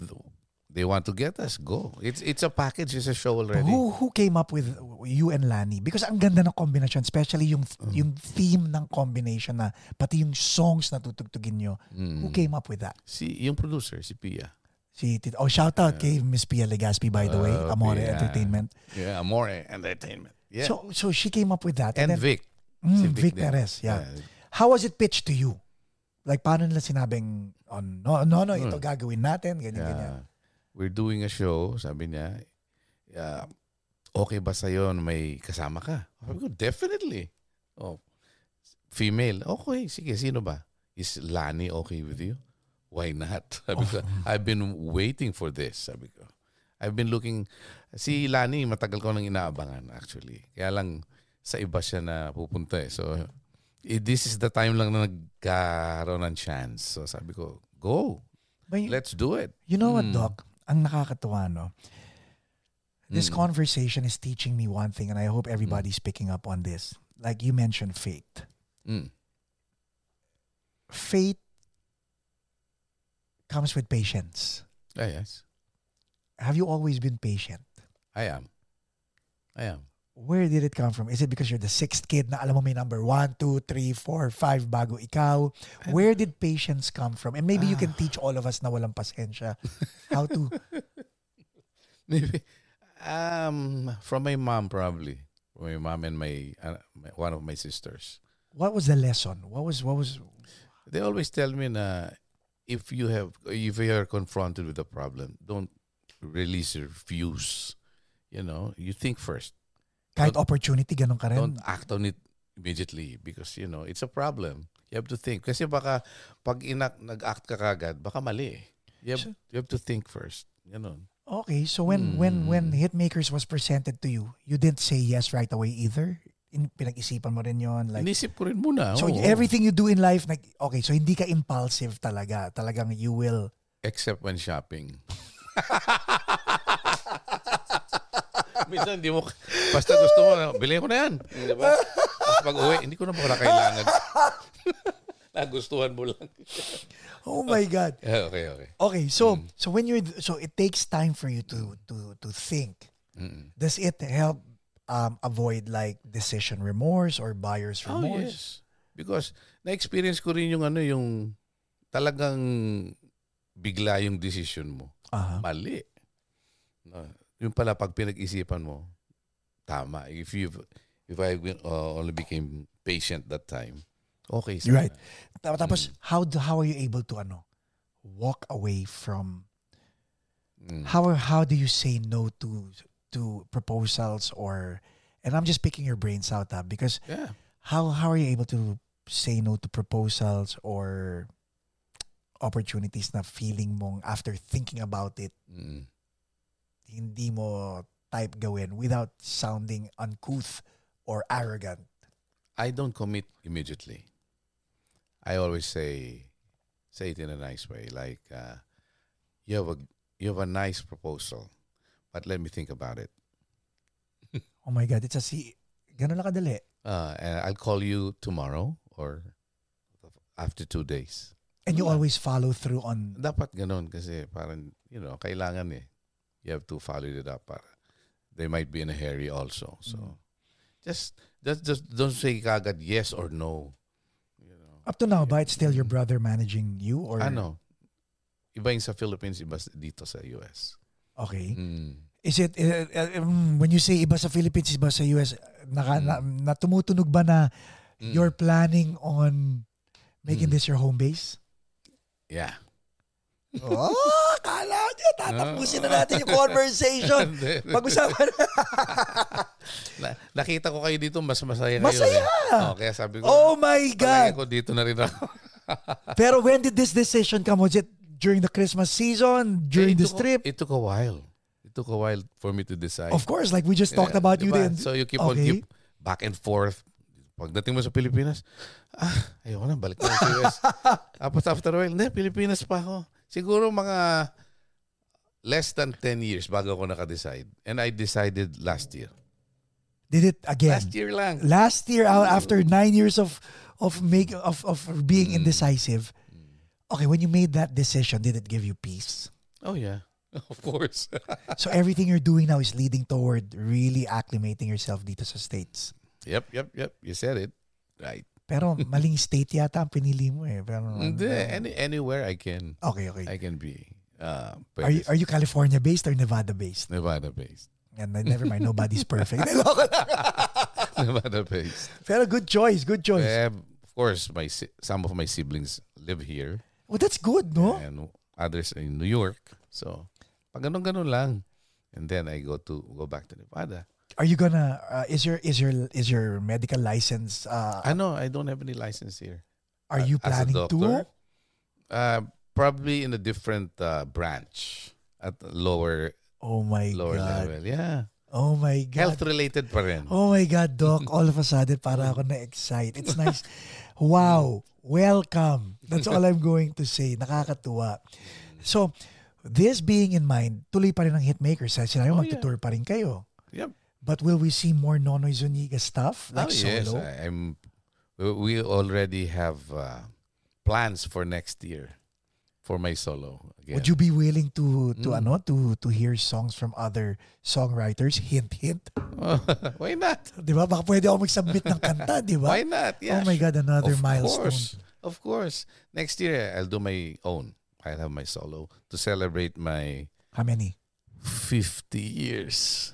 they want to get us, go. It's it's a package. It's a show already. Who who came up with you and Lani? Because ang ganda ng combination, especially yung Mm. yung theme ng combination na pati yung songs na tutugtugin nyo. Mm. Who came up with that? Si, yung producer, si Pia. Si Tit- Oh, shout out kay Miss Pia Legaspi by the way, Uh, Amore Pia. Entertainment. Yeah, Amore Entertainment. Yeah. So so she came up with that. and then, Vic. Mm, Si Vic, din. Perez, yeah. How was it pitched to you? Like paano nila sinabing oh, no no no ito Hmm. gagawin natin ganyan Yeah. ganyan. We're doing a show, sabi niya, yeah, okay ba sa'yo na may kasama ka? Sabi ko, definitely. Oh, female, okay, sige, sino ba? Is Lani okay with you? Why not? *laughs* Sabi ko, I've been waiting for this, sabi ko. I've been looking, si Lani, matagal ko nang inaabangan actually. Kaya lang, sa iba siya na pupunta eh. So, eh, this is the time lang na nagkaroon ng chance. So, sabi ko, go. But Let's do it. You know what, Mm. Doc? Ang nakakatuwa, no? This Mm. conversation is teaching me one thing, and I hope everybody's picking up on this. Like you mentioned, faith. Mm. Faith comes with patience. Ah, yes. Have you always been patient? I am. I am. Where did it come from? Is it because you're the sixth kid na alam mo may number one, two, three, four, five bago ikaw? Where did patience come from? And maybe you can teach all of us na walang pasensya how to *laughs* Maybe um from my mom probably. From my mom and my, uh, my one of my sisters. what was the lesson? What was what was They always tell me na if you have if you are confronted with a problem, don't release your views. You know, you think first. Kahit opportunity ganun ka rin? Don't act on it immediately because you know, it's a problem. You have to think kasi baka pag inak nag-act ka kagad, baka mali. eh. You have, So- you have to think first. Ganun. Okay, so when when when Mm. Hitmakers was presented to you, you didn't say yes right away either. In, pinag-isipan mo rin 'yon like Inisip ko rin muna. So oo. everything you do in life like okay, so hindi ka impulsive talaga. Talagang you will Except when shopping. *laughs* *laughs* Minsan hindi mo, basta gusto mo, bilhin ko na yan. Di ba? Tapos pag uwi, hindi ko na pala kailangan. *laughs* Nagustuhan mo lang. Oh my God. *laughs* Okay, okay. Okay, so so when you're so it takes time for you to to to think. Mm-mm. Does it help um, avoid like decision remorse or buyer's Oh, remorse? yes. Because na-experience ko rin yung ano, yung talagang bigla yung decision mo. Uh-huh. Mali. No, yung pala pag pinag-isipan mo, tama. If you if I uh, only became patient that time, okay. You're sana. right. Ta- Tapos how do, how are you able to ano walk away from Mm. how how do you say no to to proposals or and I'm just picking your brains out ah, because Yeah. how how are you able to say no to proposals or opportunities na feeling mong after thinking about it Mm. hindi mo type gawin without sounding uncouth or arrogant. I don't commit immediately. I always say say it in a nice way, like uh, you have a you have a nice proposal, but let me think about it. *laughs* Oh my God, it's a si... Ganun lang kadali. Uh, and I'll call you tomorrow or after two days. And you always follow through on... Dapat ganun kasi parang, you know, kailangan eh. You have to follow it up. Para they might be in a hurry also. So, Mm. just, just, just don't say kagad yes or no. You know. Up to now ba, it's still your brother managing you? Or, Ano? Iba yung sa Philippines, iba sa- dito sa US. Okay. Mm. Is it, uh, uh, um, when you say iba sa Philippines, iba sa US, naka, na, na tumutunog ba na Mm. you're planning on making Mm. this your home base? Yeah. oh, kala nyo, tatapusin na natin yung conversation. *laughs* Pag-usapan na. *laughs* na, nakita ko kayo dito, mas masaya kayo. Masaya! Eh. Oh, kaya sabi ko, Oh my God! ko dito na rin ako. *laughs* Pero when did this decision come? Was it during the Christmas season? During it this took- trip? It took a while. It took a while for me to decide. Of course, like we just talked Yeah, about you diba? then. So you keep on Okay. keep back and forth. Pagdating mo sa Pilipinas, ah, ayoko na, balik na sa US. Tapos after a while, hindi, Pilipinas pa ako. Siguro mga less than 10 years bago ako naka-decide. And I decided last year. Did it again? Last year lang. Last year, out after nine years of of make of of being Mm. indecisive. Okay, when you made that decision, did it give you peace? Oh yeah, *laughs* of course. *laughs* So everything you're doing now is leading toward really acclimating yourself dito sa states. yep, yep, yep. You said it. Right. Pero *laughs* maling state yata ang pinili mo eh. Pero Hindi, any, anywhere I can, Okay, okay. I can be. Uh, Are you, are you California based or Nevada based? Nevada based. And never mind, nobody's perfect. *laughs* *laughs* Nevada based. Pero good choice, good choice. Eh, of course, my si- some of my siblings live here Well, that's good, no? and others in New York. So, pag ganun-ganun lang. And then I go to go back to Nevada. Are you gonna? Uh, is your is your is your medical license? Uh, I know I don't have any license here. are you planning doctor, to? Uh, probably in a different uh, branch at lower Oh my lower god! level. Yeah. Oh my god! Health related pa rin. Oh my god, doc! All of a sudden, para ako na-excite. It's nice. wow! Welcome. That's all I'm going to say. Nakakatuwa. So, this being in mind, tuloy pa rin ang Hitmakers. Sinabi mo, Oh, yeah. magtutour pa rin kayo. Yep. But will we see more Nonoy Zuniga stuff? Like oh, yes, solo? I, I'm. we- We already have uh, plans for next year for my solo. Again. Would you be willing to to Mm. ano to to hear songs from other songwriters? Hint hint. *laughs* Why not? 'Di ba? Baka pwede ako mag-submit ng kanta, 'di ba? Why not? Yeah. oh my god, another of milestone. course. Of course. Next year I'll do my own. I'll have my solo to celebrate my How many? 50 years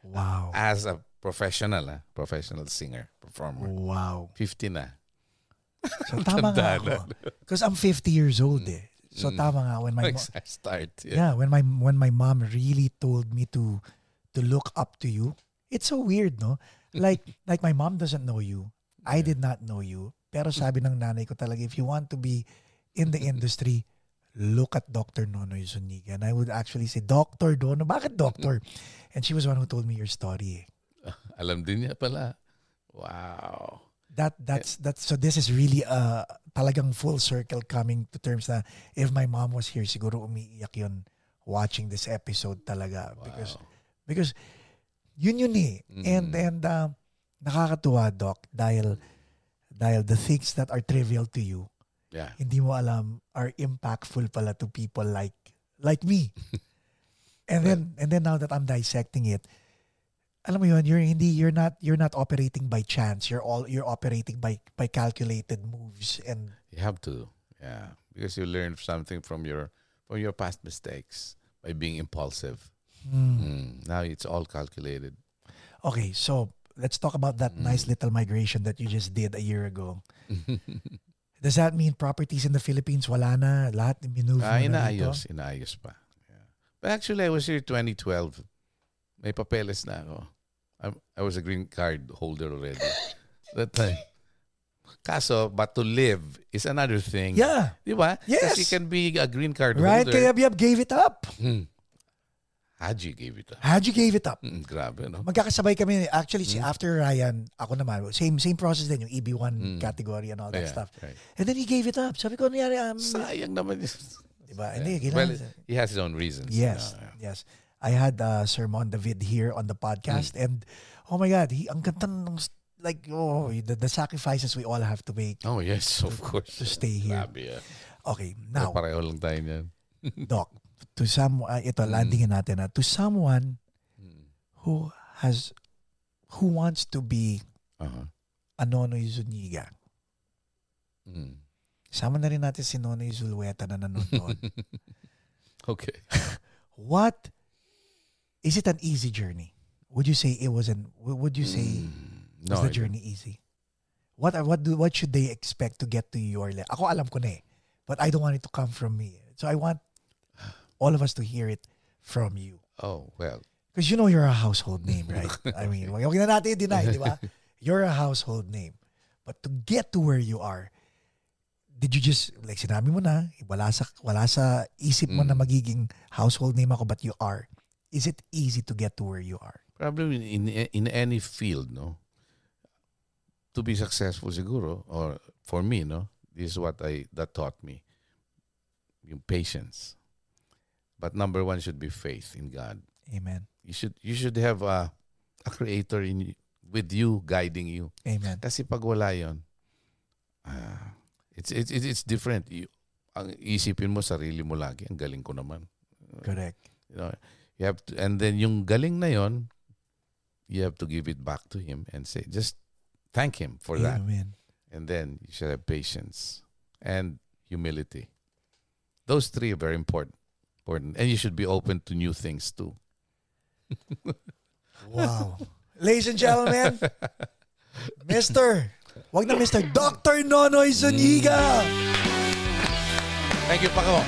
Wow. as a professional, ah, professional singer, performer. Wow. 50 na. So tama nga ako. Because I'm 50 years old eh. So Mm. tama nga when my mo- start. yeah. Yeah. when my when my mom really told me to to look up to you. It's so weird, no? *laughs* Like like my mom doesn't know you. I did not know you. Pero sabi ng nanay ko talaga if you want to be in the industry, look at Dr. Nonoy Zuniga. And I would actually say, Dr. Dono, bakit doctor? *laughs* And she was one who told me your story. eh. *laughs* Alam din niya pala. Wow. That that's that's so this is really uh talagang full circle coming to terms na if my mom was here siguro umiiyak yun watching this episode talaga because Wow. because yun yun eh and Mm. and uh, nakakatuwa doc dahil dahil the things that are trivial to you Yeah. hindi mo alam are impactful pala to people like like me. *laughs* and then and then now that I'm dissecting it, alam mo yun, you're hindi you're not you're not operating by chance. You're all you're operating by by calculated moves and You have to. Yeah. Because you learn something from your from your past mistakes by being impulsive. Mm. Now it's all calculated. Okay, so let's talk about that Mm. nice little migration that you just did a year ago. *laughs* Does that mean properties in the Philippines wala na lahat minove Ah, na dito? inaayos. Inaayos pa. Yeah. But actually, I was here 2012. May papeles na ako. I, I was a green card holder already. *laughs* that time. Kaso, but to live is another thing. Yeah, Di ba? Yes. Kasi you can be a green card right? holder. Kaya Biab gave it up. Hmm. Haji gave it up. Haji gave it up. Mm, grabe, no? Magkakasabay kami. Actually, Hmm. si after Ryan, ako naman, same same process din, yung EB1 Mm. category and all that Yeah, stuff. right. And then he gave it up. Sabi ko, nangyari? Um, Sayang naman diba? Hindi, Well, he has his own reasons. Yes, know, yeah. yes. I had uh, Sir Mon David here on the podcast and oh my God, he, ang ganda ng, like, oh, the, the sacrifices we all have to make Oh, yes, of course. to stay here. Grabe, yeah. Okay, now, Pareho lang tayo niyan. *laughs* Doc, to some, uh, ito, landingin natin na, to someone Mm. who has, who wants to be Uh-huh. a Nonoy Zuniga, Mm. sama na rin natin si Nonoy Zulueta na nanonood. *laughs* Okay. *laughs* what, is it an easy journey? Would you say it was an, would you say Mm. was No, the I journey easy? What are- what do what should they expect to get to your level? Ako alam ko na eh, but I don't want it to come from me. So I want all of us to hear it from you. Oh, well. Because you know you're a household name, right? *laughs* I mean, wag na natin i-deny, di ba? *laughs* You're a household name. But to get to where you are, did you just, like sinabi mo na, wala sa, wala sa isip mo na Mm. magiging household name ako, but you are. Is it easy to get to where you are? Probably in in any field, no. To be successful, siguro, or for me, no. This is what I that taught me. Patience. But number one should be faith in God. Amen. You should you should have a a creator in with you guiding you. Amen. Kasi pag wala 'yon, ah, it's it's it's it's different. You, ang isipin mo sarili mo lagi, ang galing ko naman. Correct. You know, you have to, and then yung galing na yon, you have to give it back to him and say, just thank him for that. Amen. And then you should have patience and humility. Those three are very important. Important. And you should be open to new things too. *laughs* Wow. Ladies and gentlemen, Mr. Wag na Mr. Dr. Nonoy Zuniga. Thank you, Paco.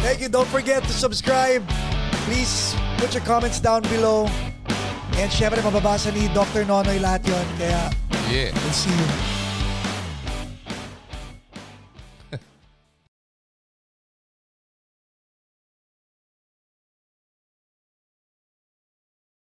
Thank you. Don't forget to subscribe. Please put your comments down below. And syempre, mababasa ni Dr. Nonoy lahat yon. Kaya, Yeah. we'll see you.